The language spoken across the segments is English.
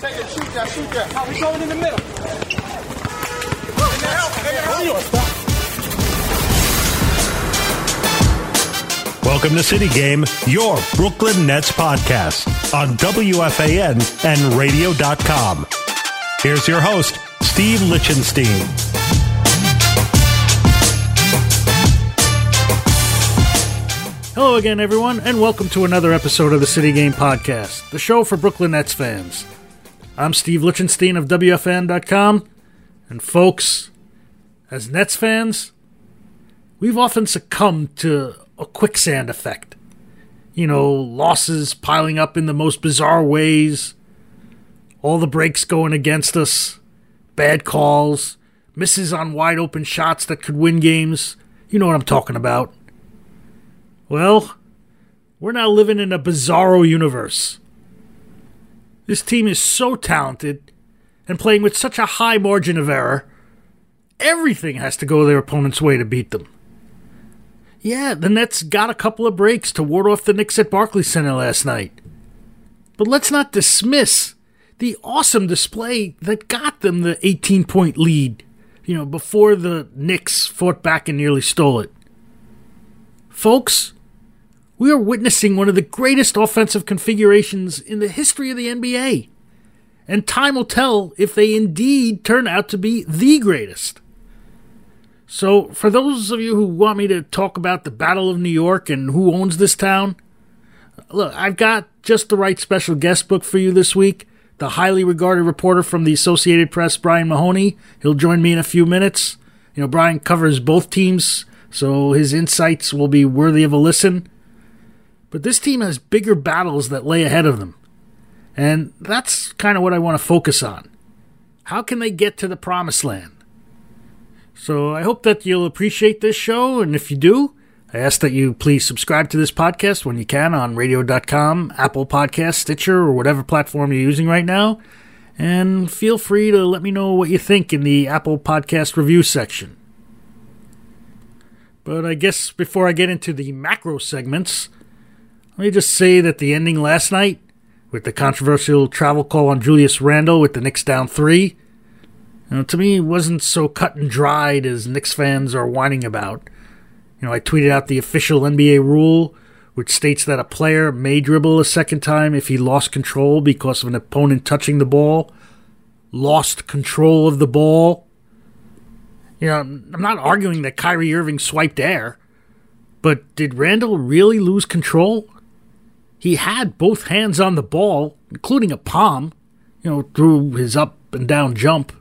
Take it, shoot that, shoot that. How we going in the middle? Welcome to City Game, your Brooklyn Nets podcast on WFAN and radio.com. Here's your host, Steve Lichtenstein. Hello again, everyone, and welcome to another episode of the City Game Podcast, the show for Brooklyn Nets fans. I'm Steve Lichtenstein of WFAN.com, and folks, as Nets fans, we've often succumbed to a quicksand effect. You know, losses piling up in the most bizarre ways, all the breaks going against us, bad calls, misses on wide open shots that could win games. You know what I'm talking about. Well, we're now living in a bizarro universe. This team is so talented and playing with such a high margin of error, everything has to go their opponent's way to beat them. Yeah, the Nets got a couple of breaks to ward off the Knicks at Barclays Center last night. But let's not dismiss the awesome display that got them the 18 point lead, you know, before the Knicks fought back and nearly stole it. Folks, we are witnessing one of the greatest offensive configurations in the history of the NBA. And time will tell if they indeed turn out to be the greatest. So, for those of you who want me to talk about the Battle of New York and who owns this town, look, I've got just the right special guest book for you this week. The highly regarded reporter from the Associated Press, Brian Mahoney. He'll join me in a few minutes. You know, Brian covers both teams, so his insights will be worthy of a listen. But this team has bigger battles that lay ahead of them. And that's kind of what I want to focus on. How can they get to the promised land? So I hope that you'll appreciate this show, and if you do, I ask that you please subscribe to this podcast when you can on radio.com, Apple Podcast, Stitcher, or whatever platform you're using right now. And feel free to let me know what you think in the Apple Podcast review section. But I guess before I get into the macro segments, let me just say that the ending last night, with the controversial travel call on Julius Randle with the Knicks down three, you know, to me wasn't so cut and dried as Knicks fans are whining about. You know, I tweeted out the official NBA rule, which states that a player may dribble a second time if he lost control because of an opponent touching the ball, lost control of the ball. You know, I'm not arguing that Kyrie Irving swiped air, but did Randle really lose control? He had both hands on the ball, including a palm, you know, through his up and down jump.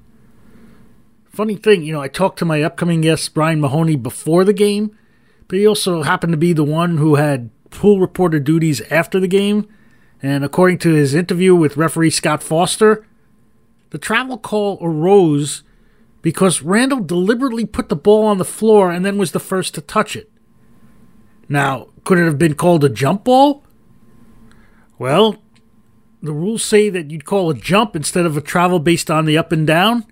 Funny thing, you know, I talked to my upcoming guest, Brian Mahoney, before the game, but he also happened to be the one who had pool reporter duties after the game. And according to his interview with referee Scott Foster, the travel call arose because Randle deliberately put the ball on the floor and then was the first to touch it. Now, could it have been called a jump ball? Well, the rules say that you'd call a jump instead of a travel based on the up and down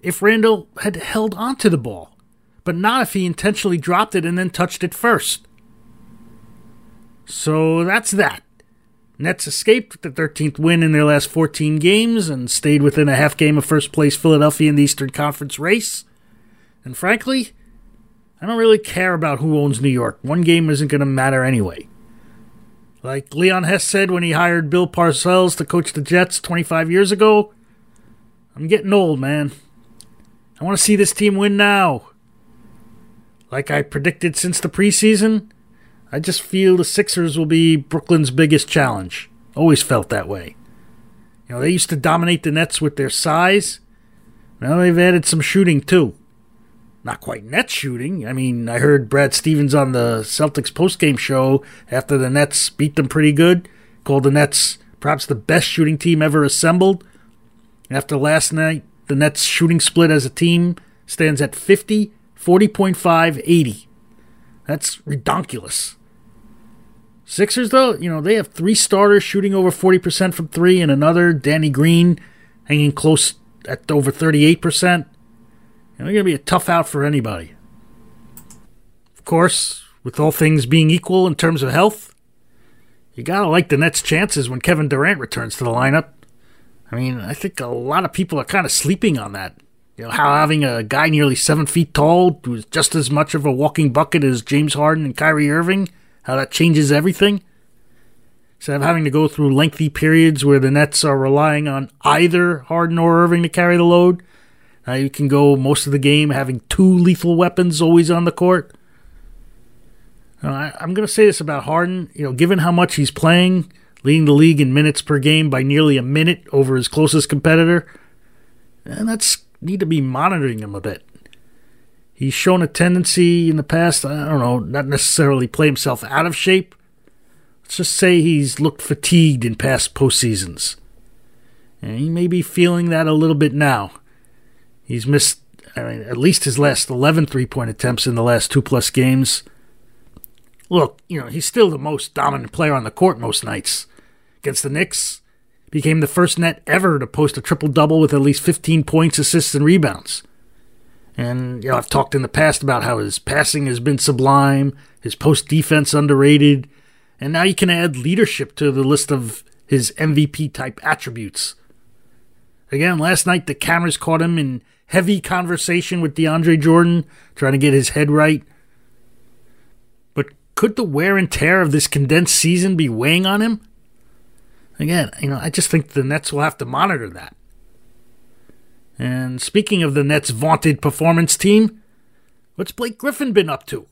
if Randle had held onto the ball, but not if he intentionally dropped it and then touched it first. So that's that. Nets escaped the 13th win in their last 14 games and stayed within a half game of first place Philadelphia in the Eastern Conference race. And frankly, I don't really care about who owns New York. One game isn't going to matter anyway. Like Leon Hess said when he hired Bill Parcells to coach the Jets 25 years ago, I'm getting old, man. I want to see this team win now. Like I predicted since the preseason, I just feel the Sixers will be Brooklyn's biggest challenge. Always felt that way. You know, they used to dominate the Nets with their size. Now they've added some shooting too. Not quite net shooting. I mean, I heard Brad Stevens on the Celtics postgame show after the Nets beat them pretty good, called the Nets perhaps the best shooting team ever assembled. After last night, the Nets shooting split as a team stands at 50, 40.5, 80. That's redonkulous. Sixers, though, you know, they have three starters shooting over 40% from three and another, Danny Green, hanging close at over 38%. And they're going to be a tough out for anybody. Of course, with all things being equal in terms of health, you got to like the Nets' chances when Kevin Durant returns to the lineup. I mean, I think a lot of people are kind of sleeping on that. You know, how having a guy nearly seven feet tall who's just as much of a walking bucket as James Harden and Kyrie Irving, how that changes everything. Instead of having to go through lengthy periods where the Nets are relying on either Harden or Irving to carry the load, you can go most of the game having two lethal weapons always on the court. I, I'm going to say this about Harden. You know, given how much he's playing, leading the league in minutes per game by nearly a minute over his closest competitor, and that's need to be monitoring him a bit. He's shown a tendency in the past, I don't know, not necessarily play himself out of shape. Let's just say he's looked fatigued in past postseasons. And he may be feeling that a little bit now. He's missed I mean, at least his last 11 three point attempts in the last two plus games. Look, you know, he's still the most dominant player on the court most nights. Against the Knicks, became the first net ever to post a triple double with at least 15 points, assists, and rebounds. And, you know, I've talked in the past about how his passing has been sublime, his post defense underrated, and now you can add leadership to the list of his MVP type attributes. Again, last night the cameras caught him in heavy conversation with DeAndre Jordan, trying to get his head right. But could the wear and tear of this condensed season be weighing on him? Again, you know, I just think the Nets will have to monitor that. And speaking of the Nets' vaunted performance team, what's Blake Griffin been up to?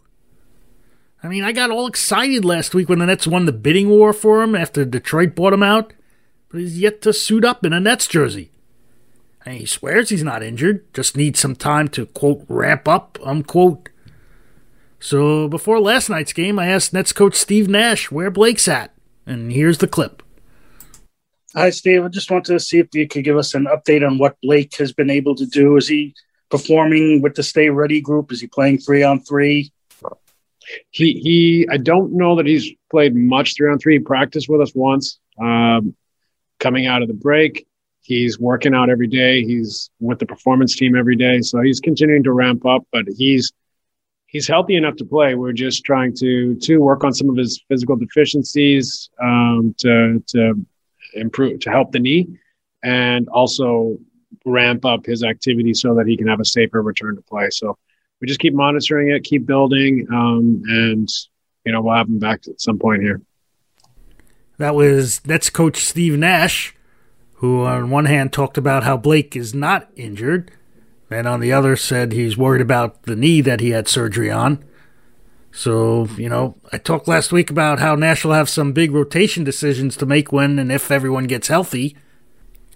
I mean, I got all excited last week when the Nets won the bidding war for him after Detroit bought him out, but he's yet to suit up in a Nets jersey. And he swears he's not injured, just needs some time to, quote, ramp up, unquote. So before last night's game, I asked Nets coach Steve Nash where Blake's at, and here's the clip. Hi, Steve. I just wanted to see if you could give us an update on what Blake has been able to do. Is he performing with the Stay Ready group? Is he playing three on three? He he. I don't know that he's played much three on three. He practiced with us once. Um, coming out of the break, he's working out every day. He's with the performance team every day, so he's continuing to ramp up. But he's he's healthy enough to play. We're just trying to to work on some of his physical deficiencies um, to to improve to help the knee and also ramp up his activity so that he can have a safer return to play. So we just keep monitoring it, keep building, um, and you know we'll have him back at some point here. That was Nets coach Steve Nash, who on one hand talked about how Blake is not injured, and on the other said he's worried about the knee that he had surgery on. So, you know, I talked last week about how Nash will have some big rotation decisions to make when and if everyone gets healthy.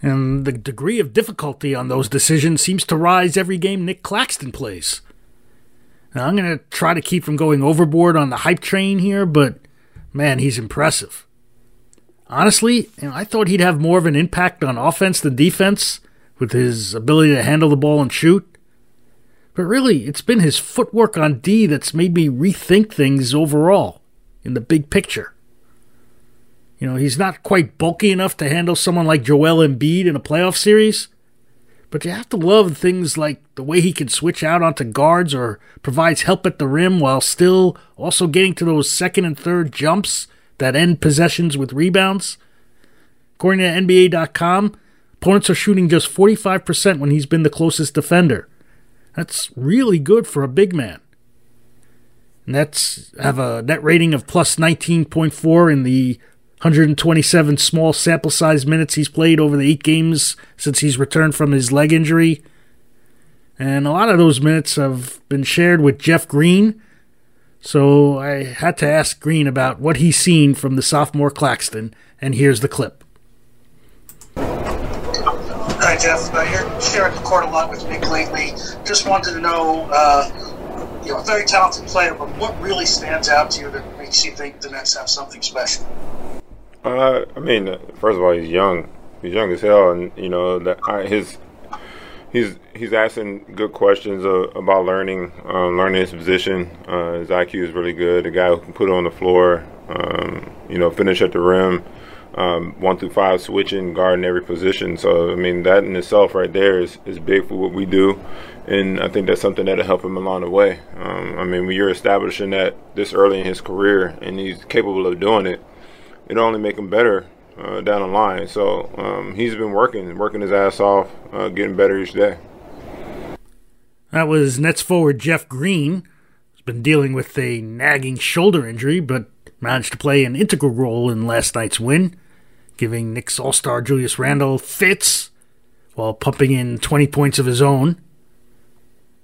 And the degree of difficulty on those decisions seems to rise every game Nick Claxton plays. Now, I'm going to try to keep from going overboard on the hype train here, but man, he's impressive. Honestly, you know, I thought he'd have more of an impact on offense than defense with his ability to handle the ball and shoot. But really, it's been his footwork on D that's made me rethink things overall in the big picture. You know, he's not quite bulky enough to handle someone like Joel Embiid in a playoff series, but you have to love things like the way he can switch out onto guards or provides help at the rim while still also getting to those second and third jumps that end possessions with rebounds. According to NBA.com, opponents are shooting just 45% when he's been the closest defender. That's really good for a big man. Nets have a net rating of plus 19.4 in the 127 small sample size minutes he's played over the eight games since he's returned from his leg injury. And a lot of those minutes have been shared with Jeff Green. So I had to ask Green about what he's seen from the sophomore Claxton, and here's the clip. Hi, Jeff. Uh, you're sharing the court a lot with Nick lately. Just wanted to know, uh, you know, a very talented player, but what really stands out to you that makes you think the Nets have something special? Uh, I mean, first of all, he's young. He's young as hell, and you know that his he's he's asking good questions uh, about learning, um, learning his position. Uh, his IQ is really good. A guy who can put it on the floor, um, you know, finish at the rim, um, one through five switching, guarding every position. So I mean, that in itself right there is is big for what we do, and I think that's something that'll help him along the way. Um, I mean, when you're establishing that this early in his career and he's capable of doing it, it'll only make him better uh, down the line. So um, he's been working, working his ass off, uh, getting better each day. That was Nets forward Jeff Green. He's been dealing with a nagging shoulder injury, but managed to play an integral role in last night's win, giving Knicks All Star Julius Randle fits while pumping in 20 points of his own.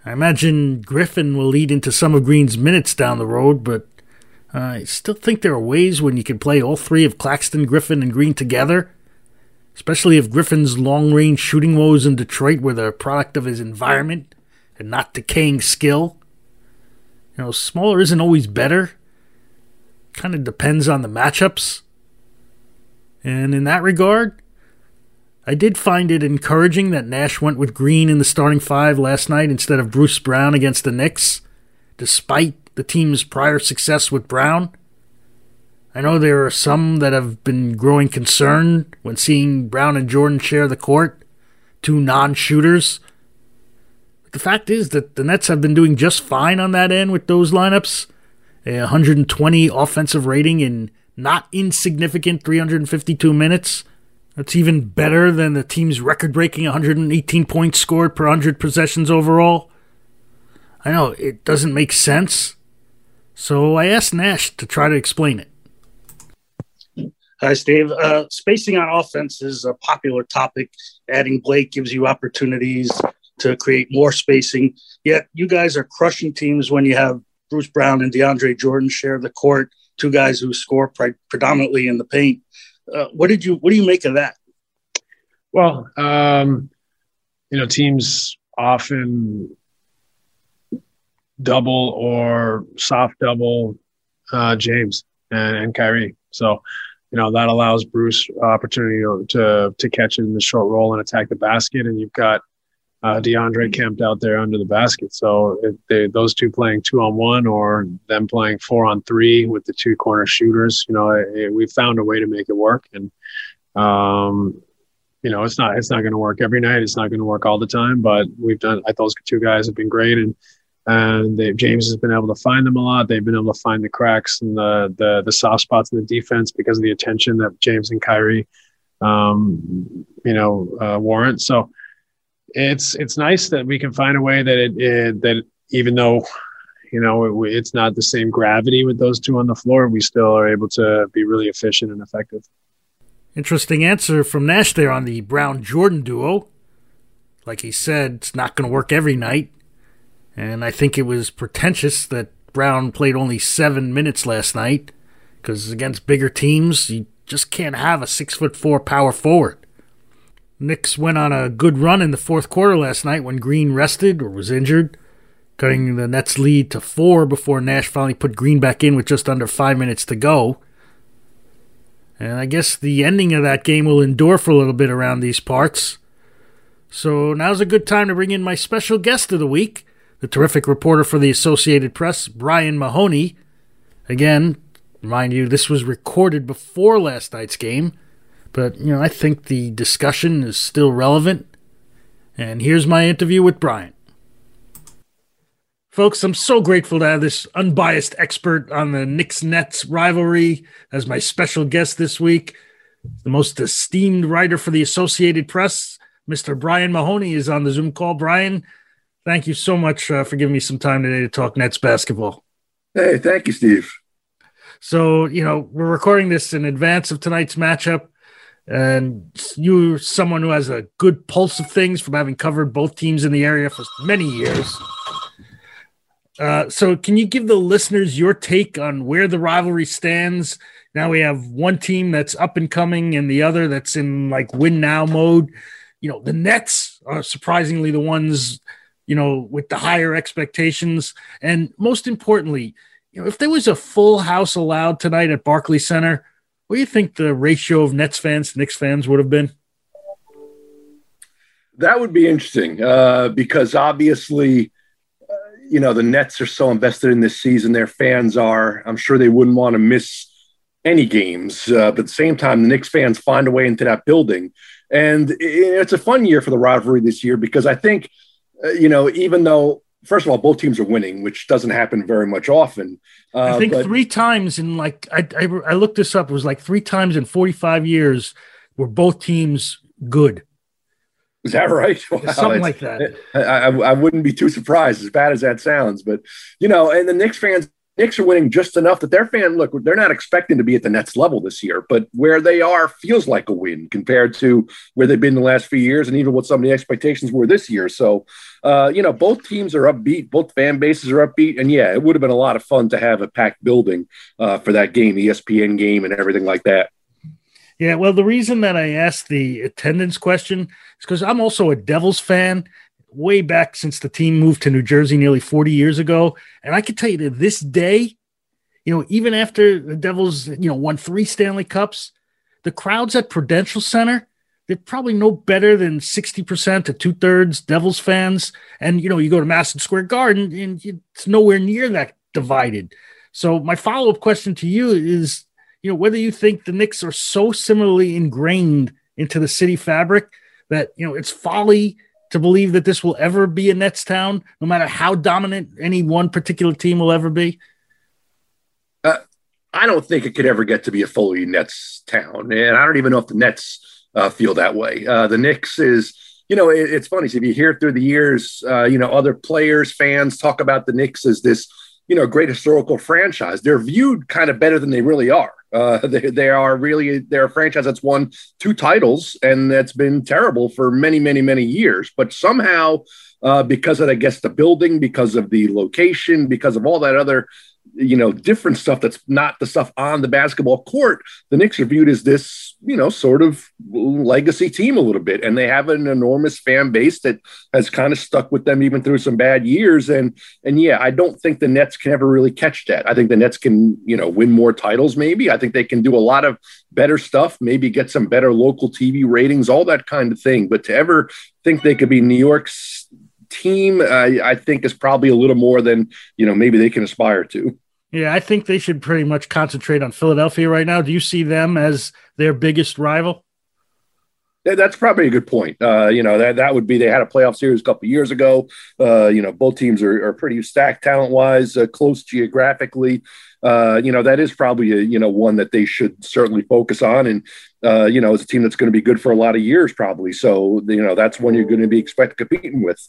I imagine Griffin will lead into some of Green's minutes down the road, but I still think there are ways when you can play all three of Claxton, Griffin, and Green together, especially if Griffin's long range shooting woes in Detroit were the product of his environment and not decaying skill. You know, smaller isn't always better. Kind of depends on the matchups. And in that regard, I did find it encouraging that Nash went with Green in the starting five last night instead of Bruce Brown against the Knicks, despite the team's prior success with Brown. I know there are some that have been growing concerned when seeing Brown and Jordan share the court, two non shooters. But the fact is that the Nets have been doing just fine on that end with those lineups. A 120 offensive rating in not insignificant 352 minutes. That's even better than the team's record breaking 118 points scored per 100 possessions overall. I know it doesn't make sense, so I asked Nash to try to explain it. Hi, Steve. Uh, spacing on offense is a popular topic. Adding Blake gives you opportunities to create more spacing. Yet you guys are crushing teams when you have Bruce Brown and DeAndre Jordan share the court, two guys who score pre- predominantly in the paint. Uh, what did you What do you make of that? Well, um, you know, teams often double or soft double uh, James and, and Kyrie. So, you know, that allows Bruce opportunity to to catch it in the short roll and attack the basket. And you've got uh, DeAndre camped out there under the basket. So they, those two playing two on one or them playing four on three with the two corner shooters, you know, it, we found a way to make it work. And, um, you know, it's not, it's not going to work every night. It's not going to work all the time, but we've done, I those two guys have been great. And, and they, James has been able to find them a lot. They've been able to find the cracks and the the, the soft spots in the defense because of the attention that James and Kyrie, um, you know, uh, warrant. So it's it's nice that we can find a way that it, it that even though you know it, it's not the same gravity with those two on the floor, we still are able to be really efficient and effective. Interesting answer from Nash there on the Brown Jordan duo. Like he said, it's not going to work every night. And I think it was pretentious that Brown played only seven minutes last night, because against bigger teams, you just can't have a six foot four power forward. Knicks went on a good run in the fourth quarter last night when Green rested or was injured, cutting the Nets' lead to four before Nash finally put Green back in with just under five minutes to go. And I guess the ending of that game will endure for a little bit around these parts. So now's a good time to bring in my special guest of the week, the terrific reporter for the Associated Press, Brian Mahoney. Again, Remind you, this was recorded before last night's game, but you know I think the discussion is still relevant. And here's my interview with Brian. Folks, I'm so grateful to have this unbiased expert on the Knicks Nets rivalry as my special guest this week. The most esteemed writer for the Associated Press, Mr. Brian Mahoney, is on the Zoom call. Brian, thank you so much uh, for giving me some time today to talk Nets basketball. Hey, thank you, Steve. So, you know, we're recording this in advance of tonight's matchup. And you're someone who has a good pulse of things from having covered both teams in the area for many years. Uh, so, can you give the listeners your take on where the rivalry stands? Now we have one team that's up and coming, and the other that's in like win now mode. You know, the Nets are surprisingly the ones, you know, with the higher expectations, and most importantly, you know, if there was a full house allowed tonight at Barclays Center, what do you think the ratio of Nets fans to Knicks fans would have been? That would be interesting uh, because obviously you know the Nets are so invested in this season. Their fans are. I'm sure they wouldn't want to miss any games. Uh, but at the same time, the Knicks fans find a way into that building, and it's a fun year for the rivalry this year because I think, uh, you know, even though first of all both teams are winning, which doesn't happen very much often. Uh, I think but, three times in like I, I I looked this up. It was like three times in 45 years were both teams good. Is that right? Wow, Something like that. I, I, I, wouldn't be too surprised, as bad as that sounds. But you know, and the Knicks fans, Knicks are winning just enough that their fan look. They're not expecting to be at the Nets level this year, but where they are feels like a win compared to where they've been the last few years, and even what some of the expectations were this year. So, uh, you know, both teams are upbeat, both fan bases are upbeat, and yeah, it would have been a lot of fun to have a packed building uh, for that game, the ESPN game, and everything like that. Yeah, well, the reason that I asked the attendance question is because I'm also a Devils fan way back since the team moved to New Jersey nearly 40 years ago. And I can tell you to this day, you know, even after the Devils, you know, won three Stanley Cups, the crowds at Prudential Center, they're probably no better than 60% to two thirds Devils fans. And, you know, you go to Madison Square Garden and it's nowhere near that divided. So my follow up question to you is you know, whether you think the Knicks are so similarly ingrained into the city fabric that, you know, it's folly to believe that this will ever be a Nets town, no matter how dominant any one particular team will ever be? Uh, I don't think it could ever get to be a fully Nets town. And I don't even know if the Nets uh, feel that way. Uh, the Knicks is, you know, it, it's funny. So if you hear through the years, uh, you know, other players, fans talk about the Knicks as this, you know, great historical franchise. They're viewed kind of better than they really are. Uh, they, they are really they're a franchise that's won two titles and that's been terrible for many, many, many years. But somehow, uh, because of I guess the building, because of the location, because of all that other you know, different stuff that's not the stuff on the basketball court, the Knicks are viewed as this, you know, sort of legacy team a little bit. And they have an enormous fan base that has kind of stuck with them even through some bad years. And and yeah, I don't think the Nets can ever really catch that. I think the Nets can, you know, win more titles, maybe. I think they can do a lot of better stuff, maybe get some better local TV ratings, all that kind of thing. But to ever think they could be New York's team, uh, I think is probably a little more than you know maybe they can aspire to. Yeah, I think they should pretty much concentrate on Philadelphia right now. Do you see them as their biggest rival? That's probably a good point. Uh, you know that that would be they had a playoff series a couple years ago. Uh, you know both teams are, are pretty stacked talent wise, uh, close geographically. Uh, you know that is probably a, you know one that they should certainly focus on, and uh, you know it's a team that's going to be good for a lot of years probably. So you know that's one you're going to be expect competing with.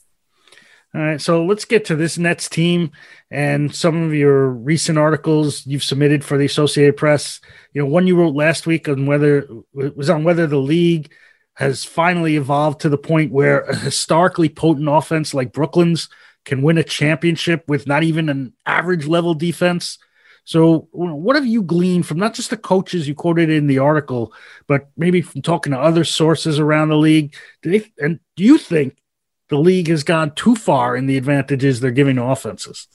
All right, so let's get to this Nets team and some of your recent articles you've submitted for the Associated Press. You know, one you wrote last week on whether it was on whether the league has finally evolved to the point where a historically potent offense like Brooklyn's can win a championship with not even an average level defense. So, what have you gleaned from not just the coaches you quoted in the article, but maybe from talking to other sources around the league? Do they, and do you think the league has gone too far in the advantages they're giving to offenses.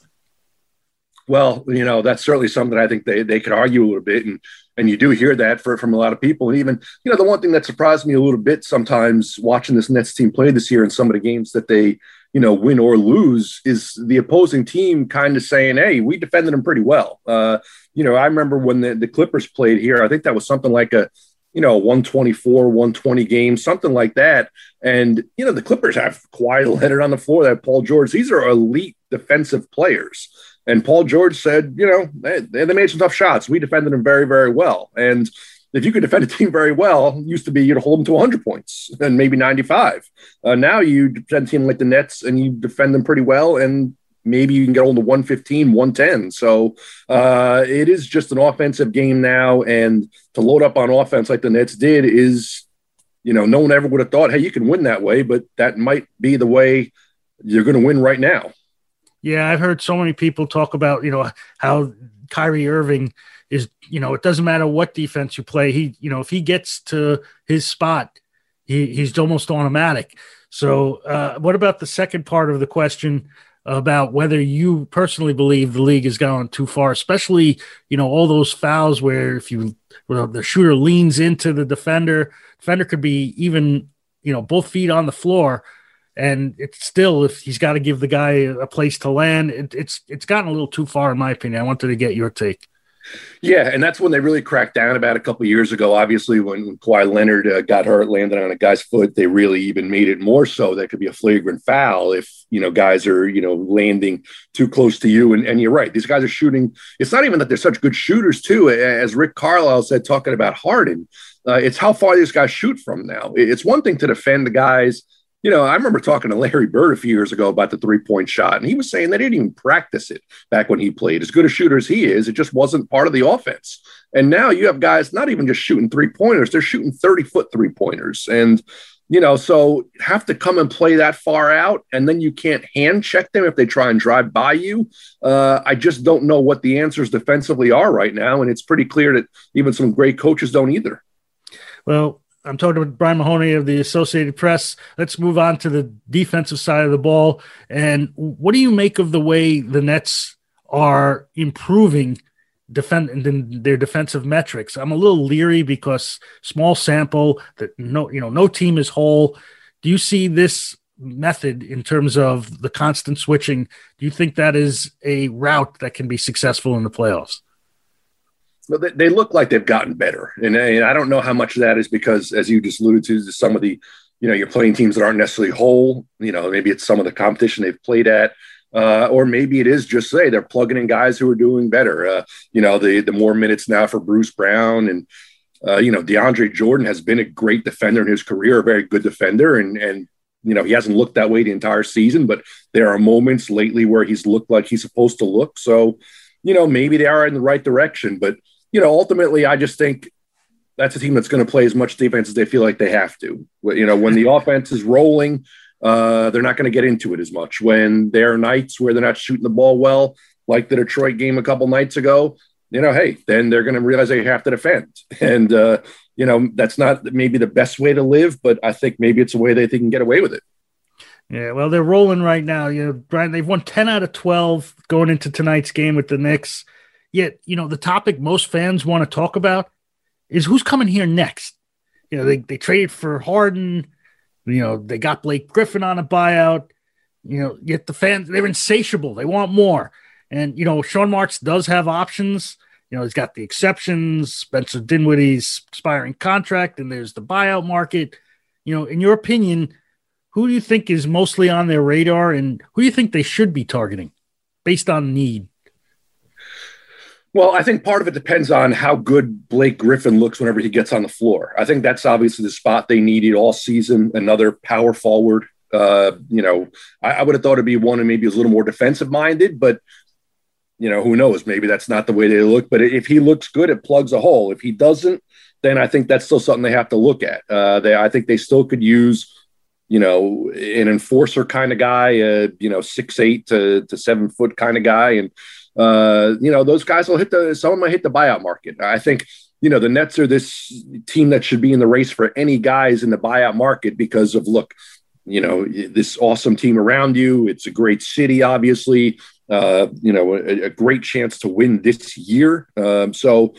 Well, you know, that's certainly something I think they, they could argue a little bit. And, and you do hear that for, from a lot of people. And even, you know, the one thing that surprised me a little bit sometimes watching this Nets team play this year in some of the games that they you know, win or lose is the opposing team kind of saying, "Hey, we defended them pretty well." Uh, you know, I remember when the, the Clippers played here. I think that was something like a you know, 124, 120 games, something like that. And, you know, the Clippers have Kawhi Leonard on the floor, that Paul George. These are elite defensive players. And Paul George said, you know, they, they made some tough shots. We defended them very, very well. And if you could defend a team very well, used to be you'd hold them to 100 points and maybe 95. Uh, now you defend a team like the Nets and you defend them pretty well, and maybe you can get on to 115, 110. So uh, it is just an offensive game now. And to load up on offense like the Nets did is, you know, no one ever would have thought, hey, you can win that way, but that might be the way you're going to win right now. Yeah, I've heard so many people talk about, you know, how Kyrie Irving is, you know, it doesn't matter what defense you play. He, you know, if he gets to his spot, he, he's almost automatic. So, uh, what about the second part of the question about whether you personally believe the league has gone too far, especially, you know, all those fouls where if you, well, the shooter leans into the defender, defender could be even, you know, both feet on the floor. And it's still if he's got to give the guy a place to land it, it's it's gotten a little too far in my opinion. I wanted to get your take yeah, and that's when they really cracked down about a couple years ago. Obviously, when Kawhi Leonard uh, got hurt, landed on a guy's foot, they really even made it more so that could be a flagrant foul if you know guys are you know landing too close to you. And, and you're right; these guys are shooting. It's not even that they're such good shooters too, as Rick Carlisle said, talking about Harden. Uh, it's how far these guys shoot from now. It's one thing to defend the guys you know, I remember talking to Larry Bird a few years ago about the three point shot, and he was saying they didn't even practice it back when he played. As good a shooter as he is, it just wasn't part of the offense. And now you have guys not even just shooting three pointers, they're shooting 30 foot three pointers. And, you know, so have to come and play that far out, and then you can't hand check them if they try and drive by you. Uh, I just don't know what the answers defensively are right now. And it's pretty clear that even some great coaches don't either. Well, I'm talking with Brian Mahoney of the Associated Press. Let's move on to the defensive side of the ball. And what do you make of the way the Nets are improving defend their defensive metrics? I'm a little leery because small sample that no you know no team is whole. Do you see this method in terms of the constant switching? Do you think that is a route that can be successful in the playoffs? They, look like they've gotten better, and, and, I don't know how much of that is because, as you just alluded to, some of the, you know, you're playing teams that aren't necessarily whole. You know, maybe it's some of the competition they've played at, uh, or maybe it is just say they're plugging in guys who are doing better. Uh, you know, the the more minutes now for Bruce Brown and. Uh, you know, DeAndre Jordan has been a great defender in his career, a very good defender, and and you know he hasn't looked that way the entire season, but there are moments lately where he's looked like he's supposed to look. So, you know, maybe they are in the right direction, but you know, ultimately, I just think that's a team that's going to play as much defense as they feel like they have to. You know, when the offense is rolling, uh, they're not going to get into it as much. When there are nights where they're not shooting the ball well, like the Detroit game a couple nights ago, you know, hey, then they're going to realize they have to defend. And, uh, you know, that's not maybe the best way to live, but I think maybe it's a way that they can get away with it. Yeah, well, they're rolling right now. You know, Brian, they've won 10 out of 12 going into tonight's game with the Knicks. Yet, you know, the topic most fans want to talk about is who's coming here next. You know, they, they traded for Harden. You know, they got Blake Griffin on a buyout. You know, yet the fans, they're insatiable. They want more. And, you know, Sean Marks does have options. You know, he's got the exceptions, Spencer Dinwiddie's expiring contract, and there's the buyout market. You know, in your opinion, who do you think is mostly on their radar and who do you think they should be targeting based on need? Well, I think part of it depends on how good Blake Griffin looks whenever he gets on the floor. I think that's obviously the spot they needed all season. Another power forward. Uh, you know, I, I would have thought it'd be one and maybe is a little more defensive minded, but you know, who knows? Maybe that's not the way they look. But if he looks good, it plugs a hole. If he doesn't, then I think that's still something they have to look at. Uh, they, I think they still could use, you know, an enforcer kind of guy, uh, you know, six eight to to seven foot kind of guy, and uh, you know, those guys will hit the, someone might hit the buyout market. I think, you know, the Nets are this team that should be in the race for any guys in the buyout market because of, look, you know, this awesome team around you. It's a great city, obviously. Uh, you know, a, a, great chance to win this year. Um, so,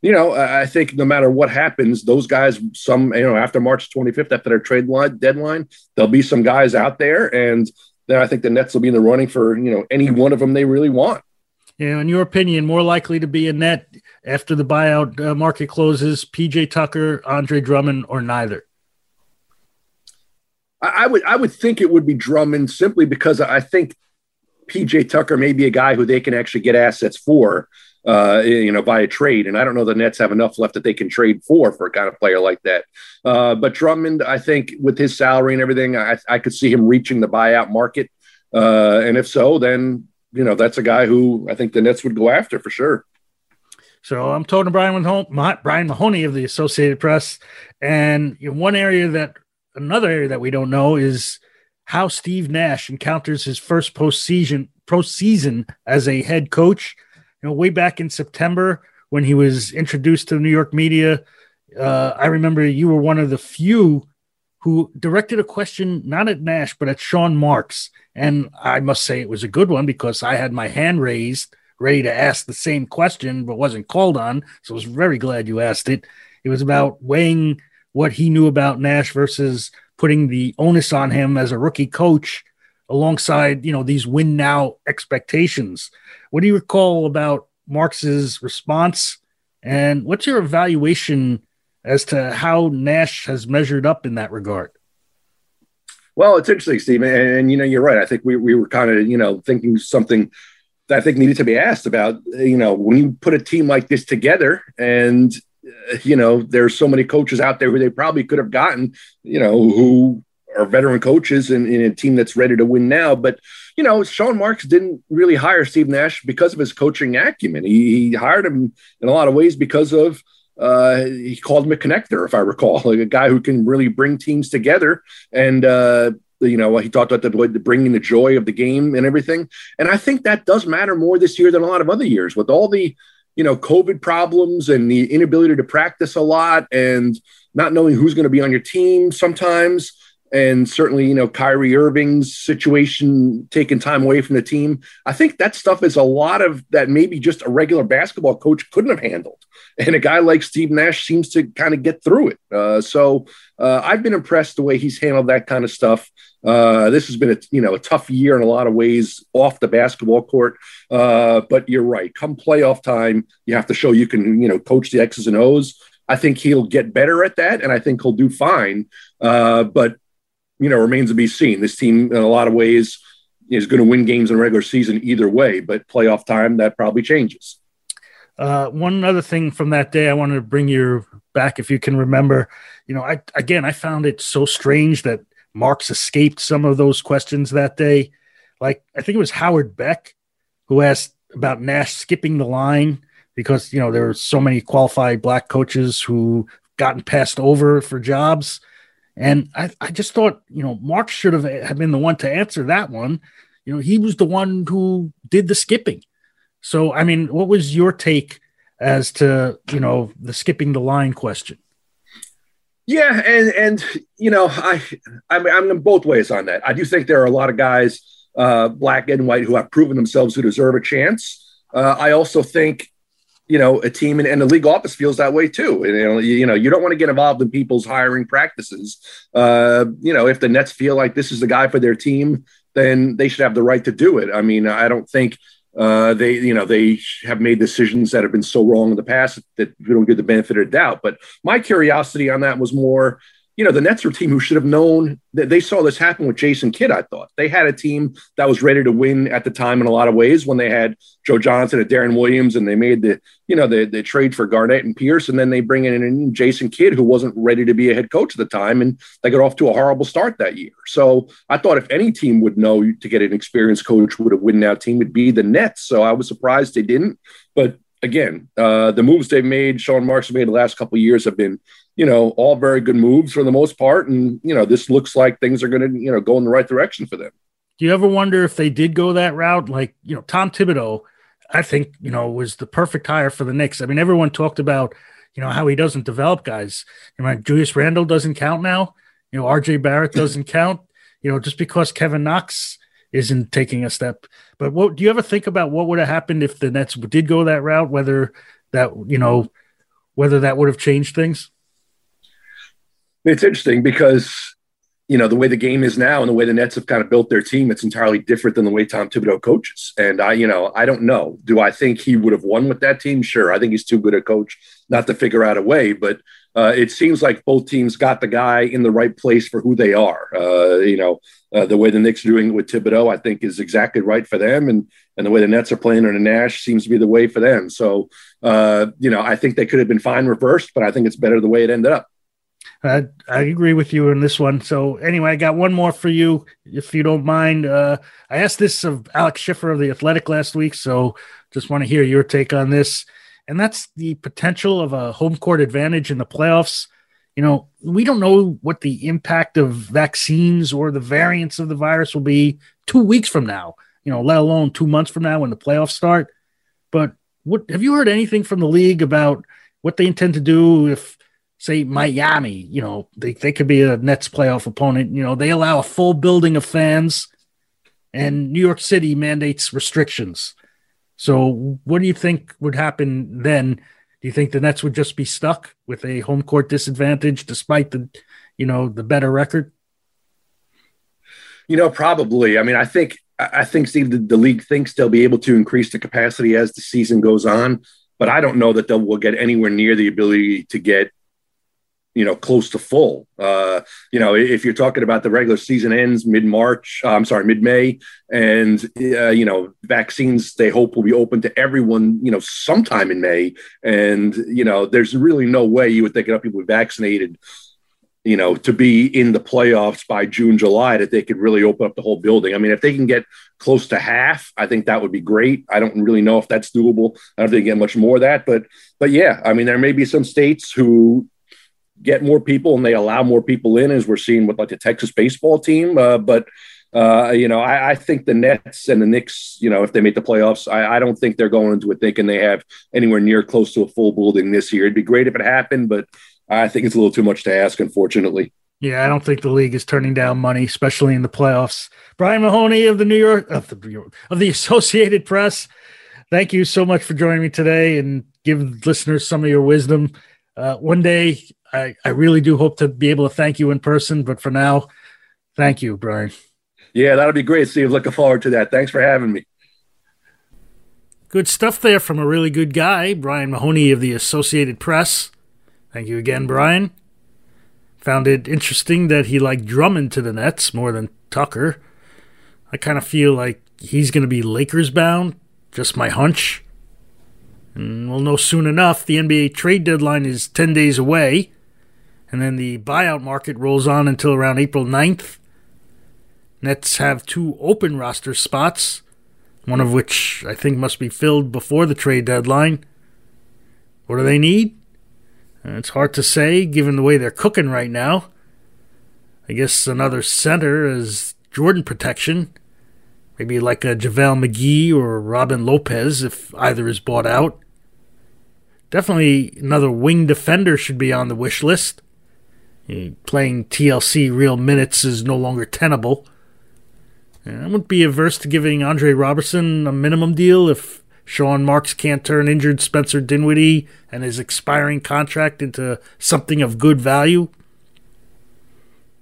you know, I think no matter what happens, those guys, some, you know, after March 25th, after their trade line deadline, there'll be some guys out there. And then I think the Nets will be in the running for you know any one of them they really want. Yeah, in your opinion, more likely to be a net after the buyout uh, market closes, PJ Tucker, Andre Drummond, or neither? I, I would I would think it would be Drummond simply because I think PJ Tucker may be a guy who they can actually get assets for uh, you know, by a trade. And I don't know the Nets have enough left that they can trade for for a kind of player like that. Uh, but Drummond, I think with his salary and everything, I, I could see him reaching the buyout market. Uh, and if so, then you know that's a guy who I think the Nets would go after for sure. So I'm talking to Brian Mahoney, Brian Mahoney of the Associated Press, and one area that another area that we don't know is how Steve Nash encounters his first postseason postseason as a head coach You know, way back in September when he was introduced to the New York media, uh, I remember you were one of the few who directed a question not at Nash but at Sean Marks, and I must say it was a good one because I had my hand raised, ready to ask the same question, but wasn't called on. So I was very glad you asked it. It was about weighing what he knew about Nash versus putting the onus on him as a rookie coach alongside you know these win now expectations. What do you recall about Marks's response, and what's your evaluation as to how Nash has measured up in that regard? Well, it's interesting, Steve, and, and you know you're right. I think we we were kind of you know thinking something that I think needed to be asked about. You know, when you put a team like this together, and you know, there's so many coaches out there who they probably could have gotten, you know, who are veteran coaches in, in a team that's ready to win now. But you know, Sean Marks didn't really hire Steve Nash because of his coaching acumen. He, he hired him in a lot of ways because of uh, he called him a connector, if I recall, like a guy who can really bring teams together. And uh, you know, he talked about the, the bringing the joy of the game and everything. And I think that does matter more this year than a lot of other years with all the you know COVID problems and the inability to practice a lot and not knowing who's going to be on your team sometimes and certainly, you know, Kyrie Irving's situation taking time away from the team. I think that stuff is a lot of that maybe just a regular basketball coach couldn't have handled. And a guy like Steve Nash seems to kind of get through it. Uh, so uh, I've been impressed the way he's handled that kind of stuff. Uh, this has been a you know a tough year in a lot of ways off the basketball court. Uh, but you're right. Come playoff time, you have to show you can you know coach the X's and O's. I think he'll get better at that, and I think he'll do fine. Uh, but you know, remains to be seen. This team, in a lot of ways, is going to win games in regular season either way, but playoff time, that probably changes. Uh, one other thing from that day, I wanted to bring you back, if you can remember. You know, I again, I found it so strange that Marks escaped some of those questions that day. Like, I think it was Howard Beck who asked about Nash skipping the line because you know there are so many qualified black coaches who gotten passed over for jobs and I, I just thought, you know, Mark should have, have been the one to answer that one. You know, he was the one who did the skipping. So, I mean, what was your take as to, you know, the skipping the line question? Yeah, and and you know, I I'm, I'm both ways on that. I do think there are a lot of guys, uh, black and white, who have proven themselves who deserve a chance. Uh, I also think you know, a team and, the league office feels that way too. And, you know, you, you, know, you don't want to get involved in people's hiring practices. Uh, you know, if the Nets feel like this is the guy for their team, then they should have the right to do it. I mean, I don't think uh, they, you know, they have made decisions that have been so wrong in the past that we don't give the benefit of doubt. But my curiosity on that was more, you know, the Nets are a team who should have known that they saw this happen with Jason Kidd. I thought they had a team that was ready to win at the time in a lot of ways when they had Joe Johnson and Deron Williams, and they made the, you know, the, the trade for Garnett and Pierce, and then they bring in Jason Kidd, who wasn't ready to be a head coach at the time, and they got off to a horrible start that year. So I thought if any team would know to get an experienced coach would have win that team would be the Nets. So I was surprised they didn't, but again, uh, the moves they've made, Sean Marks made the last couple years have been you know, all very good moves for the most part. And, you know, this looks like things are going to, you know, go in the right direction for them. Do you ever wonder if they did go that route? Like, you know, Tom Thibodeau, I think, you know, was the perfect hire for the Knicks. I mean, everyone talked about, you know, how he doesn't develop guys. You know, Julius Randle doesn't count now. You know, RJ Barrett doesn't count, you know, just because Kevin Knox isn't taking a step. But what do you ever think about what would have happened if the Nets did go that route, whether that, you know, whether that would have changed things? It's interesting because you know the way the game is now and the way the Nets have kind of built their team, it's entirely different than the way Tom Thibodeau coaches. And I, you know, I don't know. Do I think he would have won with that team? Sure, I think he's too good a coach not to figure out a way. But uh, it seems like both teams got the guy in the right place for who they are. Uh, you know, uh, the way the Knicks are doing it with Thibodeau, I think, is exactly right for them, and and the way the Nets are playing under Nash seems to be the way for them. So, uh, you know, I think they could have been fine reversed, but I think it's better the way it ended up. I, I agree with you in this one. So anyway, I got one more for you, if you don't mind. Uh, I asked this of Alex Schiffer of the Athletic last week, so just want to hear your take on this. And that's the potential of a home court advantage in the playoffs. You know, we don't know what the impact of vaccines or the variants of the virus will be two weeks from now. You know, let alone two months from now when the playoffs start. But what have you heard anything from the league about what they intend to do if say Miami, you know, they, they could be a Nets playoff opponent. You know, they allow a full building of fans, and New York City mandates restrictions. So, what do you think would happen then? Do you think the Nets would just be stuck with a home court disadvantage despite the, you know, the better record? You know, probably. I mean, I think I think Steve, the, the league thinks they'll be able to increase the capacity as the season goes on, but I don't know that they will get anywhere near the ability to get you know close to full. Uh you know if you're talking about the regular season ends mid-march uh, i'm sorry mid-may and uh, you know vaccines they hope will be open to everyone you know sometime in may. And you know there's really no way you would think enough people vaccinated you know to be in the playoffs by june july that they could really open up the whole building. I mean if they can get close to half i think that would be great. I don't really know if that's doable. I don't think they get much more of that but but yeah i mean there may be some states who get more people and they allow more people in, as we're seeing with like the Texas baseball team. Uh, but uh, you know, I, I, think the Nets and the Knicks, you know, if they make the playoffs, I, I, don't think they're going into it thinking they have anywhere near close to a full building this year. It'd be great if it happened, but I think it's a little too much to ask, unfortunately. Yeah, I don't think the league is turning down money, especially in the playoffs. Brian Mahoney of the New York of the of the Associated Press. Thank you so much for joining me today and give listeners some of your wisdom. Uh, one day I, I really do hope to be able to thank you in person, but for now, thank you, Brian. Yeah, that'll be great, Steve. Looking forward to that. Thanks for having me. Good stuff there from a really good guy, Brian Mahoney of the Associated Press. Thank you again, Brian. Found it interesting that he liked Drummond to the Nets more than Tucker. I kind of feel like he's going to be Lakers bound. Just my hunch. And we'll know soon enough. The NBA trade deadline is 10 days away. And then the buyout market rolls on until around April 9th. Nets have two open roster spots, one of which I think must be filled before the trade deadline. What do they need? Uh, it's hard to say given the way they're cooking right now. I guess another center is Jordan protection. Maybe like a JaVale McGee or Robin Lopez if either is bought out. Definitely another wing defender should be on the wish list. Playing TLC real minutes is no longer tenable. I wouldn't be averse to giving Andre Roberson a minimum deal if Sean Marks can't turn injured Spencer Dinwiddie and his expiring contract into something of good value.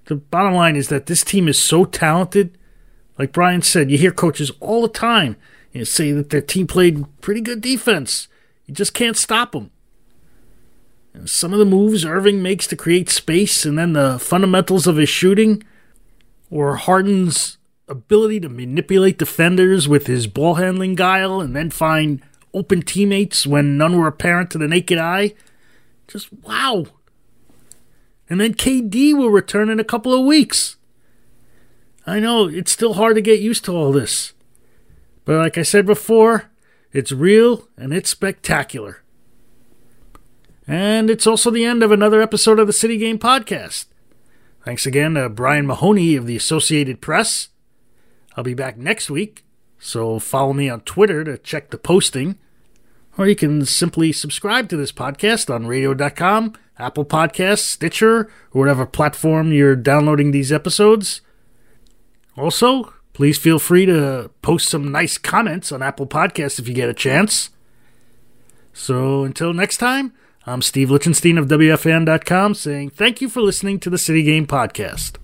The bottom line is that this team is so talented. Like Brian said, you hear coaches all the time you know, say that their team played pretty good defense. You just can't stop them. Some of the moves Irving makes to create space, and then the fundamentals of his shooting, or Harden's ability to manipulate defenders with his ball handling guile and then find open teammates when none were apparent to the naked eye. Just wow. And then KD will return in a couple of weeks. I know it's still hard to get used to all this. But like I said before, it's real and it's spectacular. And it's also the end of another episode of the City Game Podcast. Thanks again to Brian Mahoney of the Associated Press. I'll be back next week, so follow me on Twitter to check the posting. Or you can simply subscribe to this podcast on radio.com, Apple Podcasts, Stitcher, or whatever platform you're downloading these episodes. Also, please feel free to post some nice comments on Apple Podcasts if you get a chance. So until next time, I'm Steve Lichtenstein of WFAN.com saying thank you for listening to the City Game Podcast.